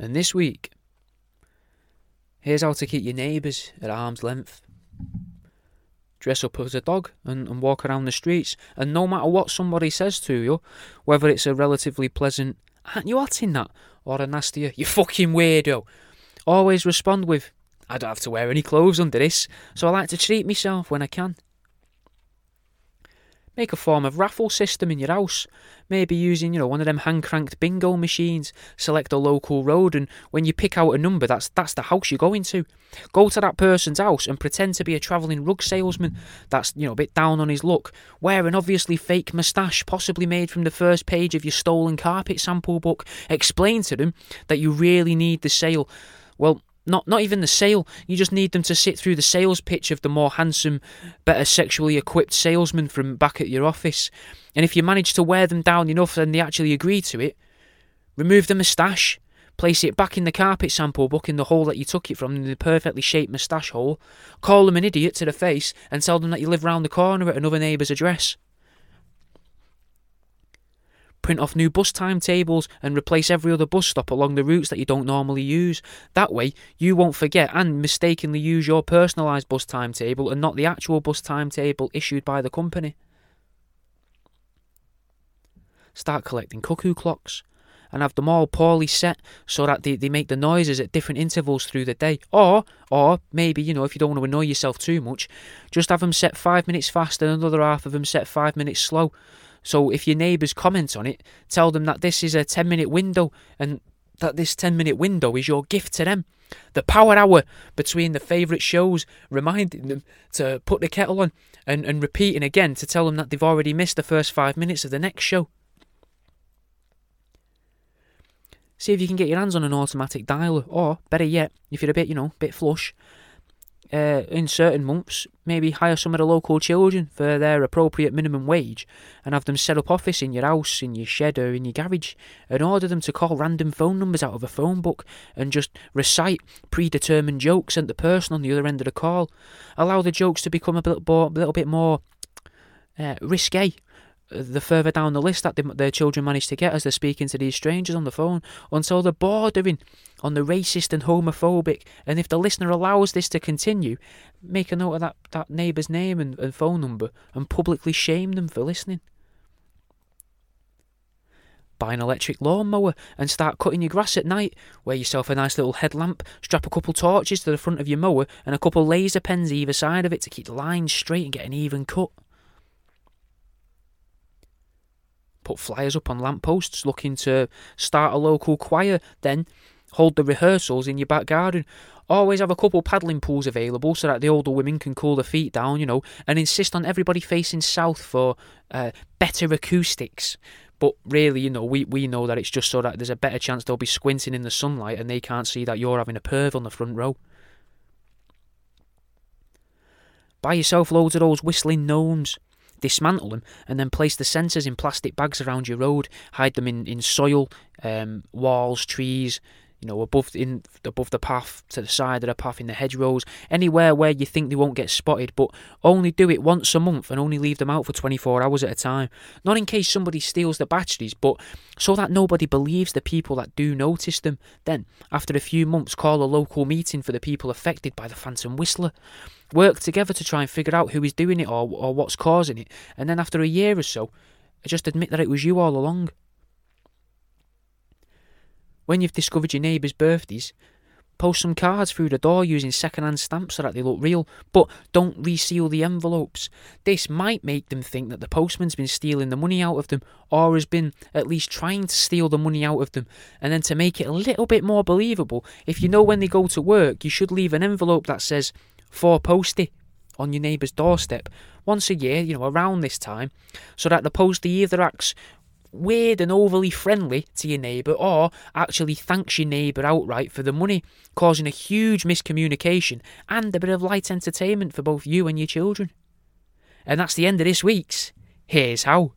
And this week, here's how to keep your neighbours at arm's length. Dress up as a dog and, and walk around the streets, and no matter what somebody says to you, whether it's a relatively pleasant, aren't you acting that? Or a nastier, you fucking weirdo, always respond with, I don't have to wear any clothes under this, so I like to treat myself when I can. Make a form of raffle system in your house. Maybe using, you know, one of them hand cranked bingo machines. Select a local road and when you pick out a number, that's that's the house you're going to. Go to that person's house and pretend to be a travelling rug salesman that's, you know, a bit down on his luck. Wear an obviously fake moustache, possibly made from the first page of your stolen carpet sample book. Explain to them that you really need the sale. Well, not not even the sale. You just need them to sit through the sales pitch of the more handsome, better sexually equipped salesman from back at your office. And if you manage to wear them down enough and they actually agree to it, remove the moustache, place it back in the carpet sample book in the hole that you took it from, in the perfectly shaped moustache hole, call them an idiot to the face, and tell them that you live round the corner at another neighbour's address print off new bus timetables and replace every other bus stop along the routes that you don't normally use. That way, you won't forget and mistakenly use your personalised bus timetable and not the actual bus timetable issued by the company. Start collecting cuckoo clocks and have them all poorly set so that they, they make the noises at different intervals through the day. Or, or maybe, you know, if you don't want to annoy yourself too much, just have them set five minutes fast and another half of them set five minutes slow so if your neighbours comment on it, tell them that this is a 10 minute window and that this 10 minute window is your gift to them. The power hour between the favourite shows, reminding them to put the kettle on and, and repeating again to tell them that they've already missed the first five minutes of the next show. See if you can get your hands on an automatic dialer, or better yet, if you're a bit, you know, a bit flush, uh, in certain months, maybe hire some of the local children for their appropriate minimum wage and have them set up office in your house, in your shed, or in your garage, and order them to call random phone numbers out of a phone book and just recite predetermined jokes at the person on the other end of the call. Allow the jokes to become a little, little bit more uh, risque the further down the list that the, their children manage to get as they're speaking to these strangers on the phone until they're bordering on the racist and homophobic. And if the listener allows this to continue, make a note of that, that neighbour's name and, and phone number and publicly shame them for listening. Buy an electric lawnmower and start cutting your grass at night. Wear yourself a nice little headlamp, strap a couple torches to the front of your mower and a couple laser pens either side of it to keep the lines straight and get an even cut. Put flyers up on lampposts looking to start a local choir, then hold the rehearsals in your back garden. Always have a couple paddling pools available so that the older women can cool their feet down, you know, and insist on everybody facing south for uh, better acoustics. But really, you know, we, we know that it's just so that there's a better chance they'll be squinting in the sunlight and they can't see that you're having a perv on the front row. Buy yourself loads of those whistling gnomes dismantle them, and then place the sensors in plastic bags around your road. Hide them in in soil, um, walls, trees, you know, above in above the path, to the side of the path, in the hedgerows, anywhere where you think they won't get spotted. But only do it once a month and only leave them out for 24 hours at a time. Not in case somebody steals the batteries, but so that nobody believes the people that do notice them. Then, after a few months, call a local meeting for the people affected by the phantom whistler. Work together to try and figure out who is doing it or, or what's causing it, and then after a year or so, just admit that it was you all along. When you've discovered your neighbours' birthdays, post some cards through the door using second-hand stamps so that they look real, but don't reseal the envelopes. This might make them think that the postman's been stealing the money out of them, or has been at least trying to steal the money out of them. And then to make it a little bit more believable, if you know when they go to work, you should leave an envelope that says, for postie on your neighbour's doorstep once a year, you know, around this time, so that the postie either acts weird and overly friendly to your neighbour or actually thanks your neighbour outright for the money, causing a huge miscommunication and a bit of light entertainment for both you and your children. And that's the end of this week's Here's How.